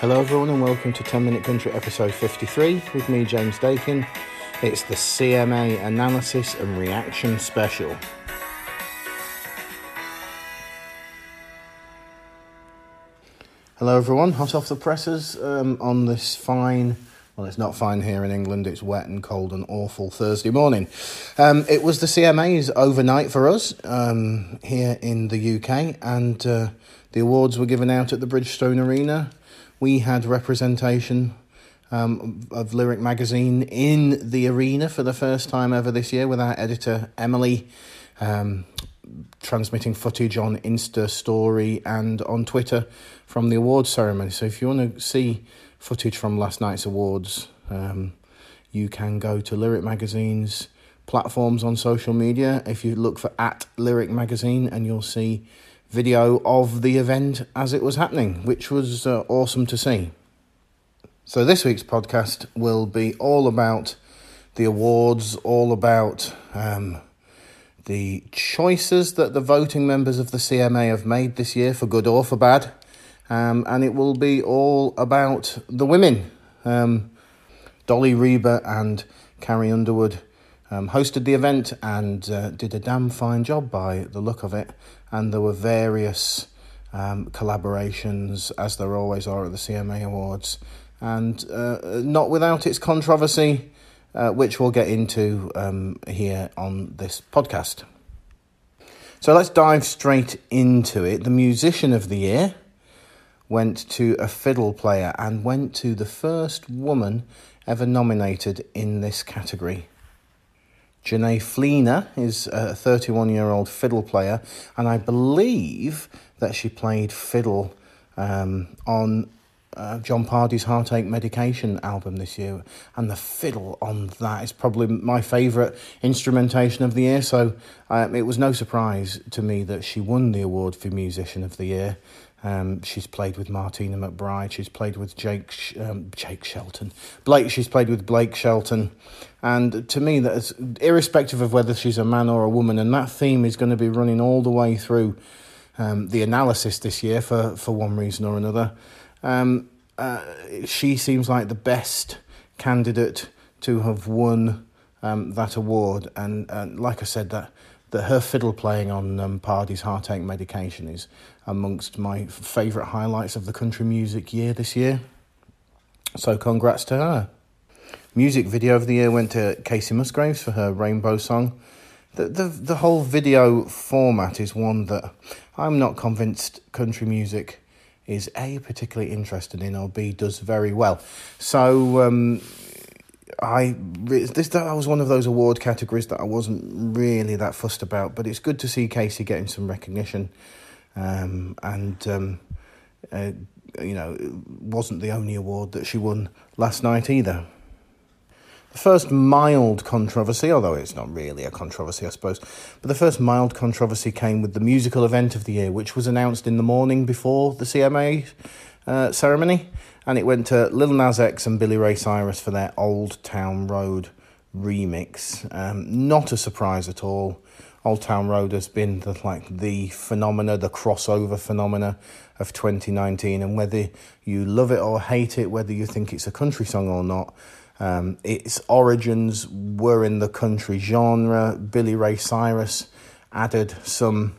Hello, everyone, and welcome to 10 Minute Country episode 53 with me, James Dakin. It's the CMA Analysis and Reaction Special. Hello, everyone, hot off the presses um, on this fine well, it's not fine here in England. It's wet and cold and awful Thursday morning. Um, it was the CMAs overnight for us um, here in the UK, and uh, the awards were given out at the Bridgestone Arena. We had representation um, of Lyric Magazine in the arena for the first time ever this year with our editor Emily um, transmitting footage on Insta Story and on Twitter from the awards ceremony. So if you want to see footage from last night's awards, um, you can go to Lyric Magazine's platforms on social media. If you look for at Lyric Magazine, and you'll see video of the event as it was happening, which was uh, awesome to see. So, this week's podcast will be all about the awards, all about um, the choices that the voting members of the CMA have made this year, for good or for bad. Um, and it will be all about the women. Um, Dolly Reba and Carrie Underwood um, hosted the event and uh, did a damn fine job by the look of it. And there were various um, collaborations, as there always are at the CMA Awards, and uh, not without its controversy, uh, which we'll get into um, here on this podcast. So let's dive straight into it. The musician of the year went to a fiddle player and went to the first woman ever nominated in this category. Jenee Fleenor is a 31 year old fiddle player, and I believe that she played fiddle um, on uh, Jon Pardi's Heartache Medication album this year, and the fiddle on that is probably my favourite instrumentation of the year. So um, it was no surprise to me that she won the award for Musician of the Year. Um, she's played with Martina McBride. She's played with Jake um, Jake Shelton. Blake. She's played with Blake Shelton, and to me, that is irrespective of whether she's a man or a woman, and that theme is going to be running all the way through um, the analysis this year for for one reason or another. Um, uh, she seems like the best candidate to have won um, that award, and like I said, that that her fiddle playing on um, Pardi's heartache medication is amongst my favourite highlights of the country music year this year. So congrats to her. Music video of the year went to Kacey Musgraves for her Rainbow song. The, the, the whole video format is one that I'm not convinced country music is A, particularly interested in, or B, does very well. So, um, I this that was one of those award categories that I wasn't really that fussed about, but it's good to see Kacey getting some recognition, um, and um, uh, you know, it wasn't the only award that she won last night either. The first mild controversy, although it's not really a controversy, I suppose, but the first mild controversy came with the musical event of the year, which was announced in the morning before the CMA uh, ceremony and it went to Lil Nas X and Billy Ray Cyrus for their Old Town Road remix. Um, not a surprise at all. Old Town Road has been the, like the phenomena, the crossover phenomena of 2019, and whether you love it or hate it, whether you think it's a country song or not, um, its origins were in the country genre. Billy Ray Cyrus added some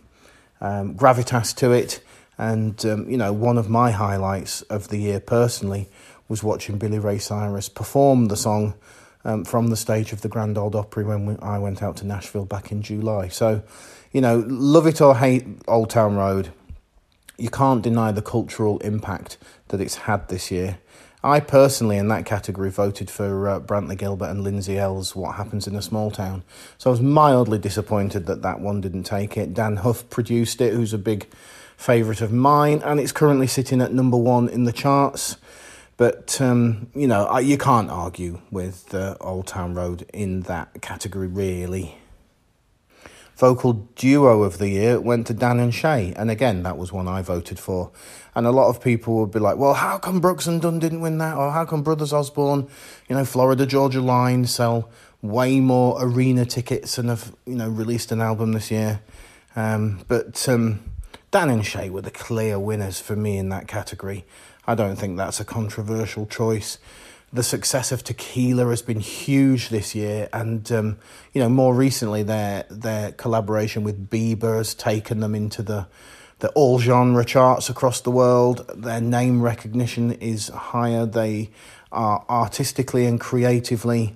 um, gravitas to it and, um, you know, one of my highlights of the year personally was watching Billy Ray Cyrus perform the song um, from the stage of the Grand Old Opry when we, I went out to Nashville back in July. So, you know, love it or hate Old Town Road, you can't deny the cultural impact that it's had this year. I personally, in that category, voted for uh, Brantley Gilbert and Lindsay Ell's What Happens in a Small Town. So I was mildly disappointed that that one didn't take it. Dann Huff produced it, who's a big favourite of mine, and it's currently sitting at number one in the charts. But um, you know, you can't argue with uh, Old Town Road in that category, really. Vocal duo of the year went to Dan and Shay, and again, that was one I voted for. And a lot of people would be like, "Well, how come Brooks and Dunn didn't win that? Or how come Brothers Osborne, you know, Florida Georgia Line sell way more arena tickets and have you know released an album this year?" Um, but um, Dan and Shay were the clear winners for me in that category. I don't think that's a controversial choice. The success of Tequila has been huge this year, and um, you know more recently their their collaboration with Bieber has taken them into the the all genre charts across the world. Their name recognition is higher. They are artistically and creatively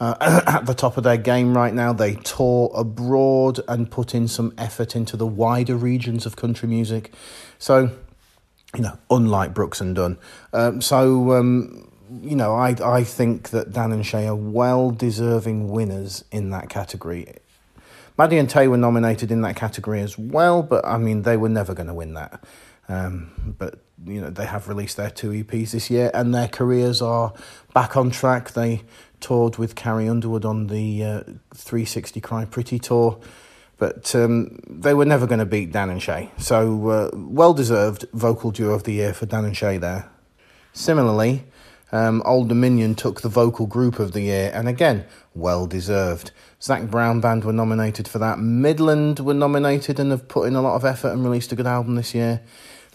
uh, at the top of their game right now. They tour abroad and put in some effort into the wider regions of country music. So, you know, unlike Brooks and Dunn. Um, so, um, you know, I, I think that Dan and Shay are well deserving winners in that category. Maddie and Tae were nominated in that category as well, but I mean, they were never going to win that. Um, but you know, they have released their two EPs this year, and their careers are back on track. They toured with Carrie Underwood on the uh, 360 Cry Pretty tour, but um, they were never going to beat Dan and Shay. So, uh, well deserved vocal duo of the year for Dan and Shay there. Similarly, um, Old Dominion took the vocal group of the year, and again, well deserved. Zac Brown Band were nominated for that. Midland were nominated and have put in a lot of effort and released a good album this year.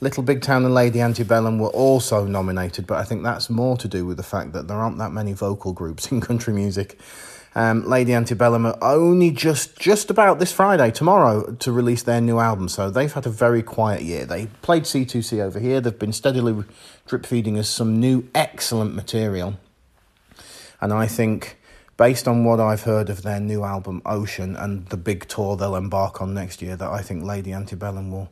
Little Big Town and Lady Antebellum were also nominated, but I think that's more to do with the fact that there aren't that many vocal groups in country music. Um, Lady Antebellum are only just just about this Friday, tomorrow, to release their new album. So they've had a very quiet year. They played C2C over here. They've been steadily drip feeding us some new excellent material. And I think, based on what I've heard of their new album Ocean and the big tour they'll embark on next year, that I think Lady Antebellum will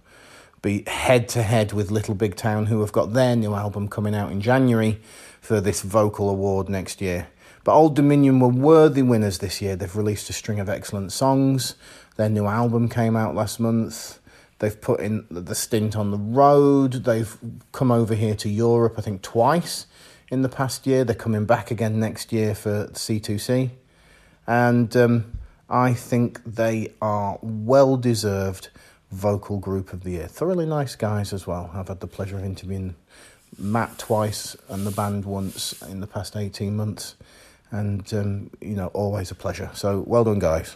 be head to head with Little Big Town, who have got their new album coming out in January for this vocal award next year. But Old Dominion were worthy winners this year. They've released a string of excellent songs. Their new album came out last month. They've put in the stint on the road. They've come over here to Europe, I think, twice in the past year. They're coming back again next year for C2C. And um, I think they are well deserved vocal group of the year. Thoroughly nice guys as well. I've had the pleasure of interviewing Matt twice and the band once in the past 18 months. And, um, you know, always a pleasure. So well done, guys.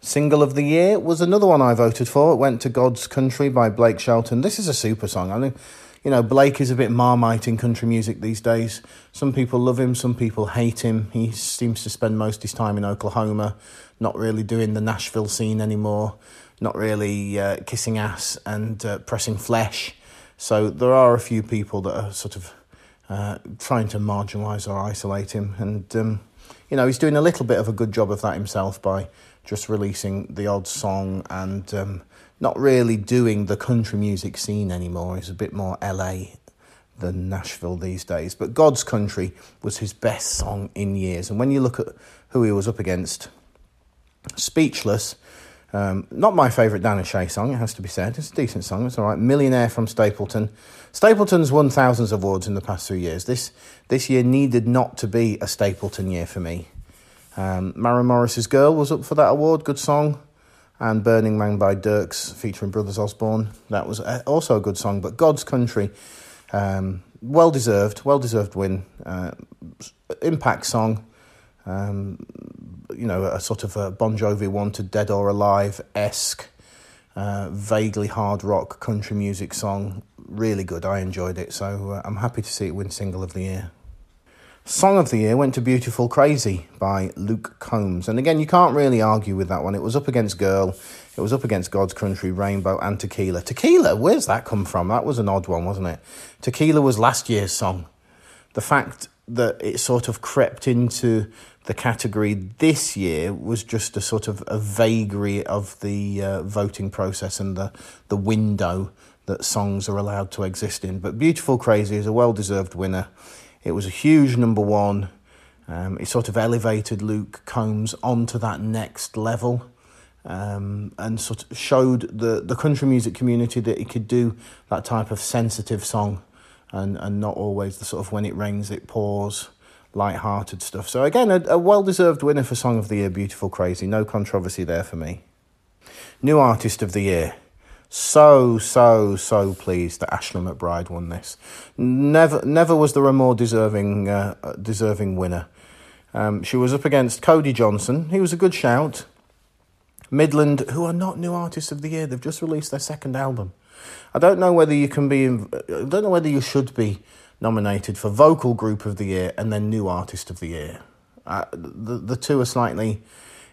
Single of the year was another one I voted for. It went to God's Country by Blake Shelton. This is a super song. I mean, you know, Blake is a bit marmite in country music these days. Some people love him, some people hate him. He seems to spend most of his time in Oklahoma, not really doing the Nashville scene anymore not really uh, kissing ass and uh, pressing flesh. So there are a few people that are sort of uh, trying to marginalise or isolate him. And, um, you know, he's doing a little bit of a good job of that himself by just releasing the odd song and um, not really doing the country music scene anymore. He's a bit more LA than Nashville these days. But God's Country was his best song in years. And when you look at who he was up against, Speechless um, not my favourite Dan and Shay song, it has to be said. It's a decent song, it's all right. Millionaire from Stapleton. Stapleton's won thousands of awards in the past few years. This, this year needed not to be a Stapleton year for me. Um, Maren Morris's Girl was up for that award, good song. And Burning Man by Dierks featuring Brothers Osborne. That was also a good song. But God's Country, um, well deserved, well deserved win. Uh, impact song. Um, you know, a sort of a Bon Jovi Wanted Dead or Alive esque, uh, vaguely hard rock country music song. Really good. I enjoyed it. So uh, I'm happy to see it win Single of the Year. Song of the Year went to Beautiful Crazy by Luke Combs. And again, you can't really argue with that one. It was up against Girl, it was up against God's Country, Rainbow, and Tequila. Tequila, where's that come from? That was an odd one, wasn't it? Tequila was last year's song. The fact that it sort of crept into the category this year was just a sort of a vagary of the uh, voting process and the, the window that songs are allowed to exist in. But Beautiful Crazy is a well deserved winner. It was a huge number one. Um, it sort of elevated Luke Combs onto that next level um, and sort of showed the, the country music community that he could do that type of sensitive song and, and not always the sort of when it rains it pours light-hearted stuff. So again, a, a well-deserved winner for Song of the Year, Beautiful Crazy. No controversy there for me. New Artist of the Year. So, so, so pleased that Ashley McBryde won this. Never, never was there a more deserving, uh, deserving winner. Um, she was up against Cody Johnson. He was a good shout. Midland, who are not new artists of the year. They've just released their second album. I don't know whether you can be. I don't know whether you should be nominated for vocal group of the year and then new artist of the year. Uh, the the two are slightly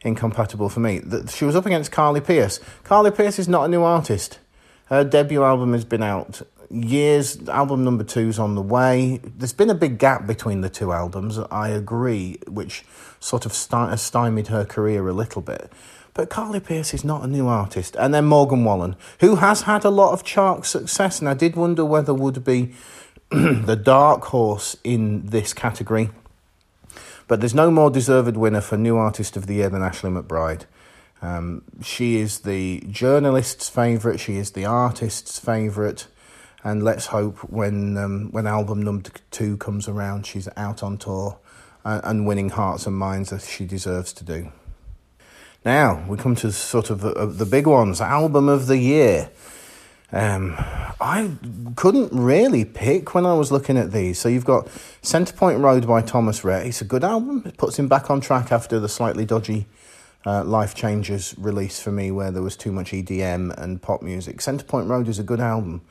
incompatible for me. The, she was up against Carly Pearce. Carly Pearce is not a new artist. Her debut album has been out years. Album number two's on the way. There's been a big gap between the two albums. I agree, which sort of st- stymied her career a little bit. But Carly Pearce is not a new artist. And then Morgan Wallen, who has had a lot of chart success, and I did wonder whether would be the dark horse in this category. But there's no more deserved winner for New Artist of the Year than Ashley McBryde. Um, she is the journalist's favourite, she is the artist's favourite, and let's hope when, um, when album number two comes around, she's out on tour and, and winning hearts and minds as she deserves to do. Now we come to sort of uh, the big ones. Album of the year. Um, I couldn't really pick when I was looking at these. So you've got Centrepoint Road by Thomas Rhett. It's a good album. It puts him back on track after the slightly dodgy uh, Life Changers release for me, where there was too much EDM and pop music. Centrepoint Road is a good album.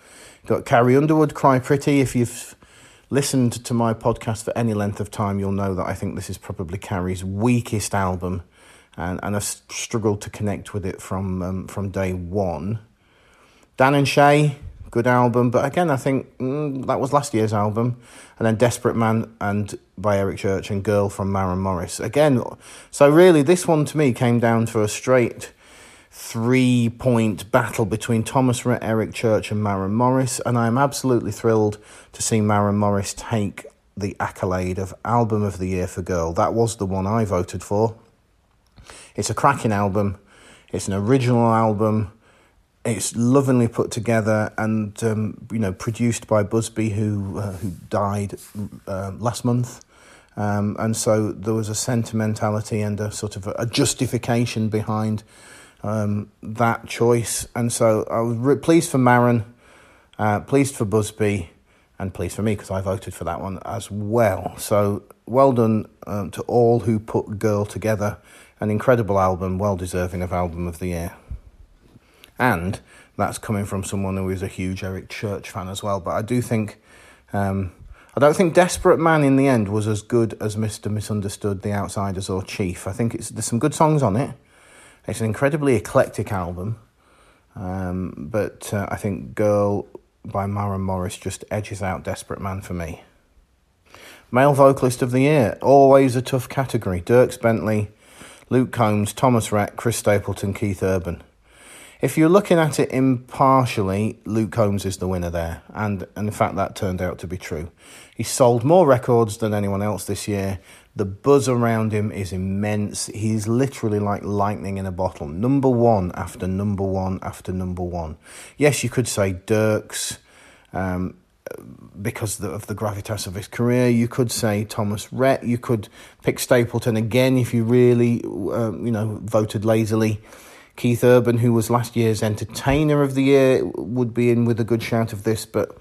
You've got Carrie Underwood, Cry Pretty. If you've listened to my podcast for any length of time, you'll know that I think this is probably Carrie's weakest album and, and I've struggled to connect with it from um, from day one. Dan and Shay, good album, but again, I think mm, that was last year's album. And then Desperate Man and by Eric Church and Girl from Maren Morris. Again, so really, this one to me came down to a straight three point battle between Thomas Rhett, Eric Church, and Maren Morris. And I'm absolutely thrilled to see Maren Morris take the accolade of Album of the Year for Girl. That was the one I voted for. It's a cracking album. It's an original album. It's lovingly put together and um, you know produced by busbee, who uh, who died uh, last month. Um, and so there was a sentimentality and a sort of a, justification behind um, that choice. And so I was re- pleased for Maren, uh, pleased for busbee, and pleased for me because I voted for that one as well. So well done um, to all who put Girl together an incredible album, well deserving of Album of the Year. And that's coming from someone who is a huge Eric Church fan as well. But I do think, um, I don't think Desperate Man in the end was as good as Mr. Misunderstood, The Outsiders, or Chief. I think it's there's some good songs on it. It's an incredibly eclectic album. Um, but uh, I think Girl by Mara Morris just edges out Desperate Man for me. Male Vocalist of the Year, always a tough category. Dierks Bentley, Luke Combs, Thomas Rhett, Chris Stapleton, Keith Urban. If you're looking at it impartially, Luke Combs is the winner there, and, and in fact, that turned out to be true. He sold more records than anyone else this year. The buzz around him is immense. He's literally like lightning in a bottle. Number one after number one after number one. Yes, you could say Dierks. Um, because of the gravitas of his career. You could say Thomas Rhett. You could pick Stapleton again if you really, um, you know, voted lazily. Keith Urban, who was last year's Entertainer of the Year, would be in with a good shout of this. But,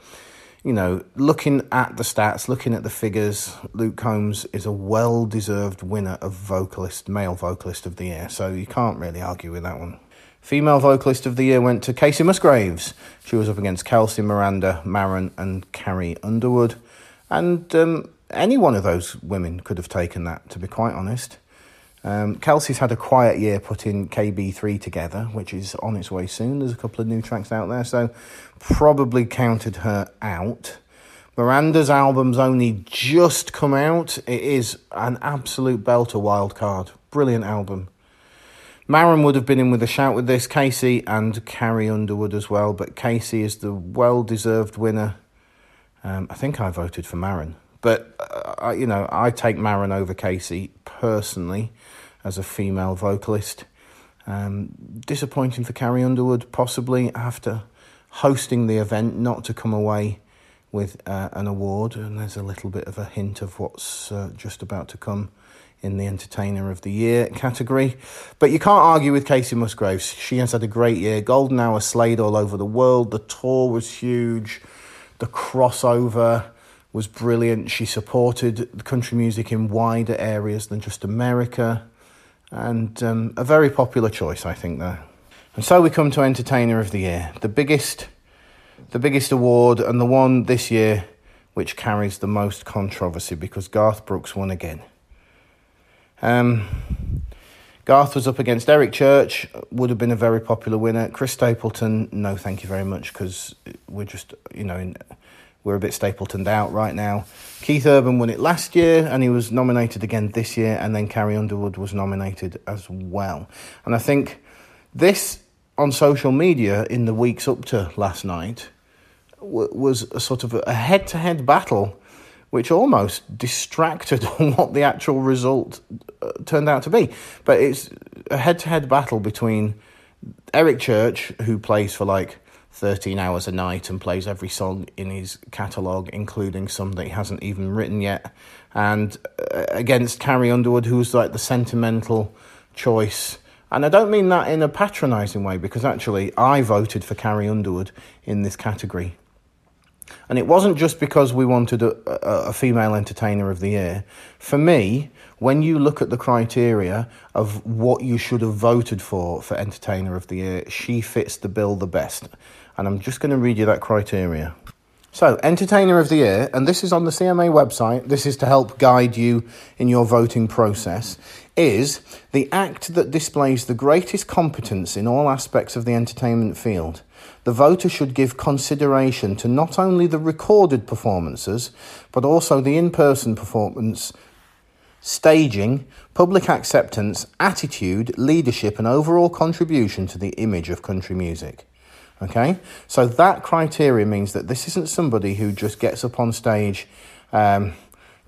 you know, looking at the stats, looking at the figures, Luke Combs is a well deserved winner of vocalist, male vocalist of the year. So you can't really argue with that one. Female vocalist of the year went to Kacey Musgraves. She was up against Kelsey, Miranda, Maren, and Carrie Underwood. And um, any one of those women could have taken that, to be quite honest. Um, Kelsey's had a quiet year putting KB3 together, which is on its way soon. There's a couple of new tracks out there, so probably counted her out. Miranda's album's only just come out. It is an absolute belter wild card. Brilliant album. Maren would have been in with a shout with this, Kacey and Carrie Underwood as well, but Kacey is the well deserved winner. Um, I think I voted for Maren, but uh, you know, I take Maren over Kacey personally as a female vocalist. Um, disappointing for Carrie Underwood, possibly after hosting the event, not to come away with uh, an award, and there's a little bit of a hint of what's uh, just about to come in the Entertainer of the Year category. But you can't argue with Kacey Musgraves. She has had a great year. Golden Hour slayed all over the world. The tour was huge. The crossover was brilliant. She supported country music in wider areas than just America. And um, a very popular choice, I think, there. And so we come to Entertainer of the Year, the biggest, the biggest award, and the one this year which carries the most controversy because Garth Brooks won again. Um, Garth was up against Eric Church, would have been a very popular winner. Chris Stapleton, no, thank you very much, because we're just, you know, in, we're a bit Stapletoned out right now. Keith Urban won it last year, and he was nominated again this year, and then Carrie Underwood was nominated as well. And I think this on social media in the weeks up to last night w- was a sort of a head to head battle which almost distracted what the actual result uh, turned out to be. But it's a head to head battle between Eric Church, who plays for like 13 hours a night and plays every song in his catalogue, including some that he hasn't even written yet, and uh, against Carrie Underwood, who's like the sentimental choice and I don't mean that in a patronising way because actually I voted for Carrie Underwood in this category. And it wasn't just because we wanted a, a, a, female entertainer of the year. For me, when you look at the criteria of what you should have voted for for entertainer of the year, she fits the bill the best. And I'm just going to read you that criteria. So, Entertainer of the Year, and this is on the CMA website, this is to help guide you in your voting process, is the act that displays the greatest competence in all aspects of the entertainment field. The voter should give consideration to not only the recorded performances, but also the in person performance, staging, public acceptance, attitude, leadership, and overall contribution to the image of country music. Okay, so that criteria means that this isn't somebody who just gets up on stage um,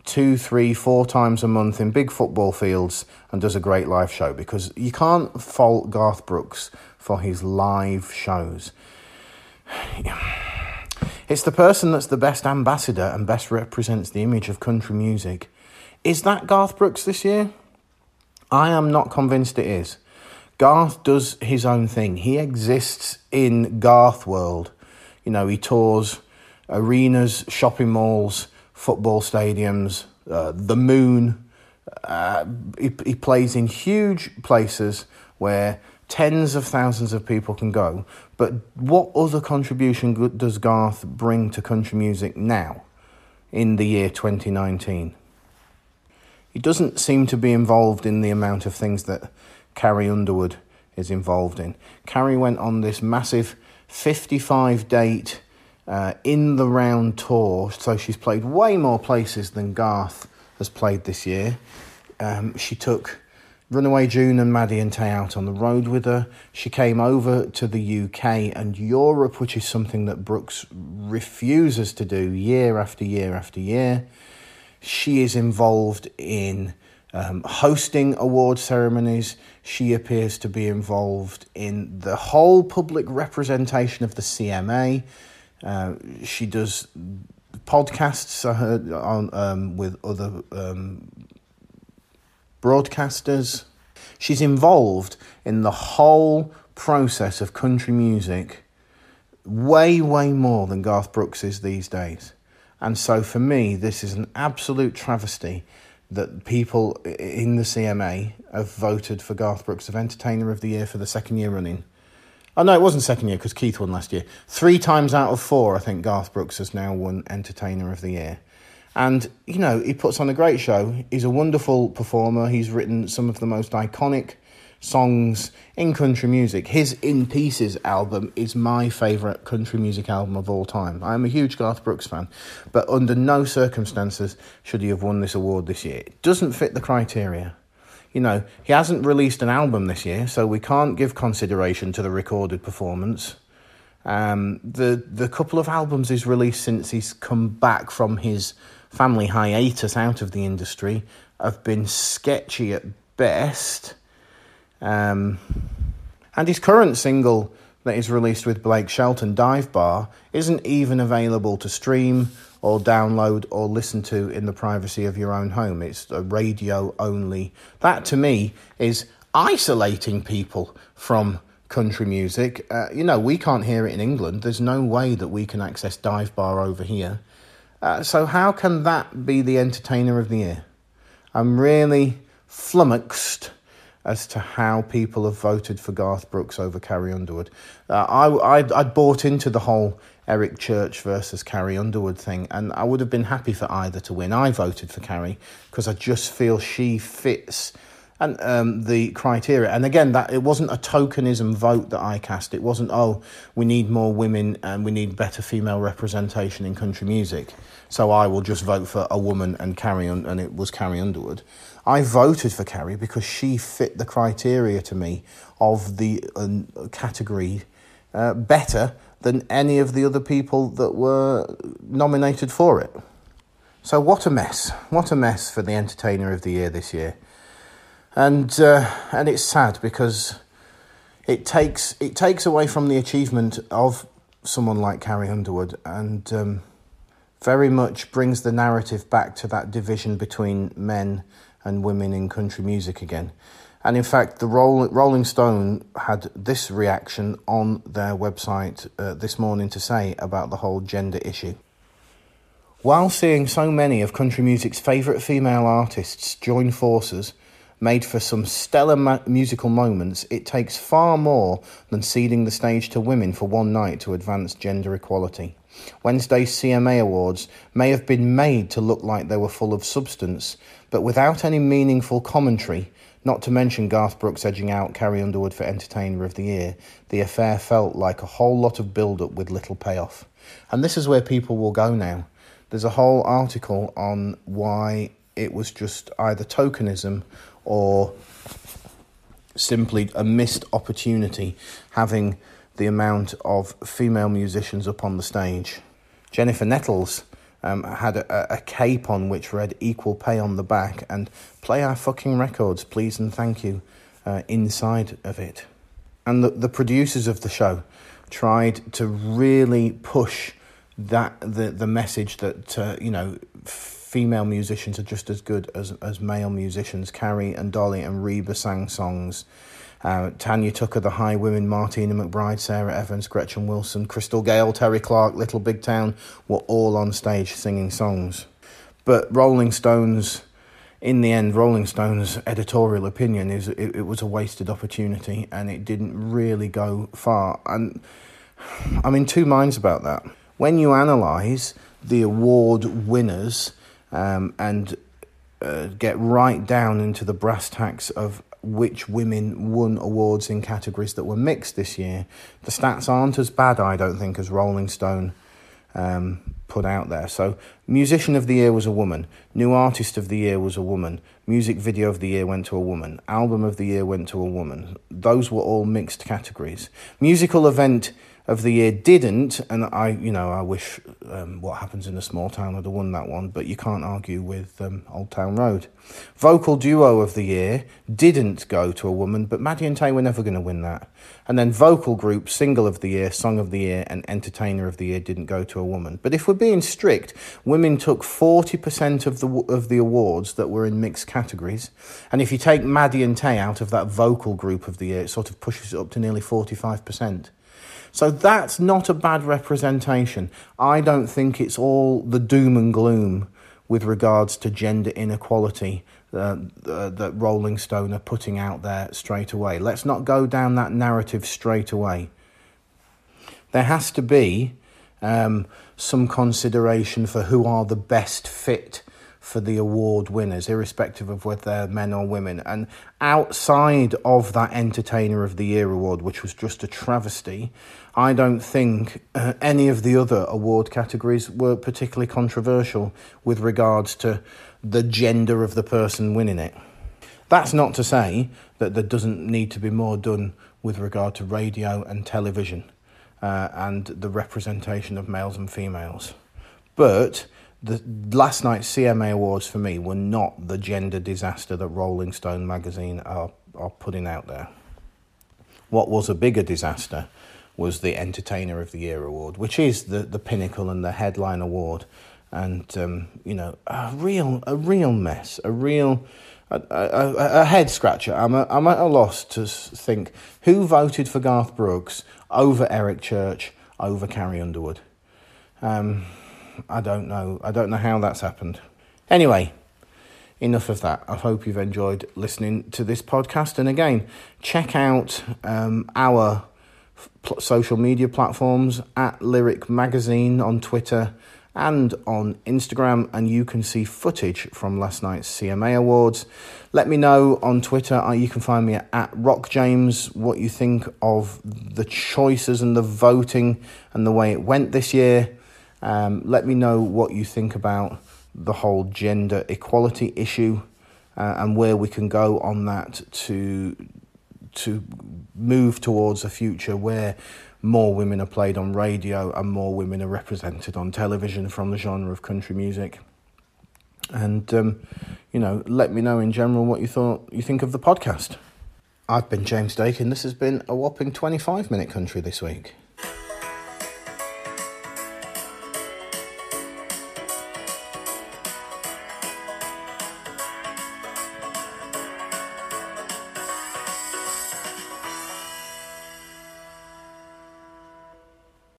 two, three, four times a month in big football fields and does a great live show because you can't fault Garth Brooks for his live shows. It's the person that's the best ambassador and best represents the image of country music. Is that Garth Brooks this year? I am not convinced it is. Garth does his own thing. He exists in Garth world. You know, he tours arenas, shopping malls, football stadiums, uh, the moon. Uh, he, he plays in huge places where tens of thousands of people can go. But what other contribution does Garth bring to country music now in the year 2019? He doesn't seem to be involved in the amount of things that Carrie Underwood is involved in. Carrie went on this massive 55 date uh, in the round tour, so she's played way more places than Garth has played this year. Um, she took Runaway June and Maddie and Tae out on the road with her. She came over to the UK and Europe, which is something that Brooks refuses to do year after year after year. She is involved in um, hosting award ceremonies. She appears to be involved in the whole public representation of the CMA. Uh, she does podcasts I heard on um, with other um, broadcasters. She's involved in the whole process of country music way, way more than Garth Brooks is these days. And so for me, this is an absolute travesty that people in the CMA have voted for Garth Brooks of Entertainer of the Year for the second year running. Oh no, it wasn't second year because Keith won last year. Three times out of four, I think Garth Brooks has now won Entertainer of the Year. And, you know, he puts on a great show. He's a wonderful performer. He's written some of the most iconic songs in country music. His In Pieces album is my favourite country music album of all time. I am a huge Garth Brooks fan, but under no circumstances should he have won this award this year. It doesn't fit the criteria. You know, he hasn't released an album this year, so we can't give consideration to the recorded performance. Um, the the couple of albums he's released since he's come back from his family hiatus out of the industry have been sketchy at best. Um, and his current single that is released with Blake Shelton, Dive Bar, isn't even available to stream or download or listen to in the privacy of your own home. It's a radio only. That to me is isolating people from country music. Uh, you know, we can't hear it in England. There's no way that we can access Dive Bar over here. Uh, so, how can that be the entertainer of the year? I'm really flummoxed as to how people have voted for Garth Brooks over Carrie Underwood. Uh, I, I'd, I'd bought into the whole Eric Church versus Carrie Underwood thing, and I would have been happy for either to win. I voted for Carrie because I just feel she fits and um, the criteria. And again, that it wasn't a tokenism vote that I cast. It wasn't oh we need more women and we need better female representation in country music. So I will just vote for a woman and Carrie and it was Carrie Underwood. I voted for Carrie because she fit the criteria to me of the uh, category uh, better than any of the other people that were nominated for it. So what a mess! What a mess for the entertainer of the year this year, and uh, and it's sad because it takes it takes away from the achievement of someone like Carrie Underwood and um, very much brings the narrative back to that division between men and women in country music again. And in fact, the Rolling Stone had this reaction on their website uh, this morning to say about the whole gender issue. While seeing so many of country music's favourite female artists join forces, made for some stellar ma- musical moments, it takes far more than ceding the stage to women for one night to advance gender equality. Wednesday's CMA Awards may have been made to look like they were full of substance, but without any meaningful commentary, not to mention Garth Brooks edging out Carrie Underwood for Entertainer of the Year, the affair felt like a whole lot of build up with little payoff. And this is where people will go now. There's a whole article on why it was just either tokenism or simply a missed opportunity having the amount of female musicians up on the stage. Jennifer Nettles um, had a, a, cape on which read equal pay on the back and play our fucking records, please and thank you, uh, inside of it. And the, the producers of the show tried to really push that the, the message that, uh, you know, female musicians are just as good as, as male musicians. Carrie and Dolly and Reba sang songs. Uh, Tanya Tucker, the Highwomen, Martina McBride, Sara Evans, Gretchen Wilson, Crystal Gayle, Terri Clark, Little Big Town were all on stage singing songs. But Rolling Stones, in the end, Rolling Stones' editorial opinion is it, it was a wasted opportunity and it didn't really go far. And I'm in two minds about that. When you analyse the award winners um, and uh, get right down into the brass tacks of which women won awards in categories that were mixed this year. The stats aren't as bad, I don't think, as Rolling Stone um, put out there. So, Musician of the Year was a woman, New Artist of the Year was a woman, Music Video of the Year went to a woman, Album of the Year went to a woman. Those were all mixed categories. Musical Event of the year didn't, and I, you know, I wish um, what happens in a small town would have won that one, but you can't argue with um, Old Town Road. Vocal duo of the year didn't go to a woman, but Maddie and Tae were never going to win that. And then vocal group, single of the year, song of the year, and entertainer of the year didn't go to a woman. But if we're being strict, women took forty percent of the of the awards that were in mixed categories, and if you take Maddie and Tae out of that vocal group of the year, it sort of pushes it up to nearly forty five percent. So that's not a bad representation. I don't think it's all the doom and gloom with regards to gender inequality uh, uh, that Rolling Stone are putting out there straight away. Let's not go down that narrative straight away. There has to be um, some consideration for who are the best fit for the award winners, irrespective of whether they're men or women. And outside of that Entertainer of the Year award, which was just a travesty, I don't think uh, any of the other award categories were particularly controversial with regards to the gender of the person winning it. That's not to say that there doesn't need to be more done with regard to radio and television uh, and the representation of males and females. But the last night's CMA Awards for me were not the gender disaster that Rolling Stone magazine are, are putting out there. What was a bigger disaster was the Entertainer of the Year award, which is the, the pinnacle and the headline award. And, um, you know, a real, a real mess, a real, a, a, a head scratcher. I'm, I'm at a loss to think who voted for Garth Brooks over Eric Church, over Carrie Underwood. Um, I don't know. I don't know how that's happened. Anyway, enough of that. I hope you've enjoyed listening to this podcast. And again, check out um, our social media platforms at Lyric Magazine on Twitter and on Instagram, and you can see footage from last night's CMA Awards. Let me know on Twitter. Uh, you can find me at Rock James what you think of the choices and the voting and the way it went this year. Um, let me know what you think about the whole gender equality issue uh, and where we can go on that to to move towards a future where more women are played on radio and more women are represented on television from the genre of country music. And um, you know, let me know in general what you thought you think of the podcast. I've been James Dakin. This has been a whopping 25 minute country this week.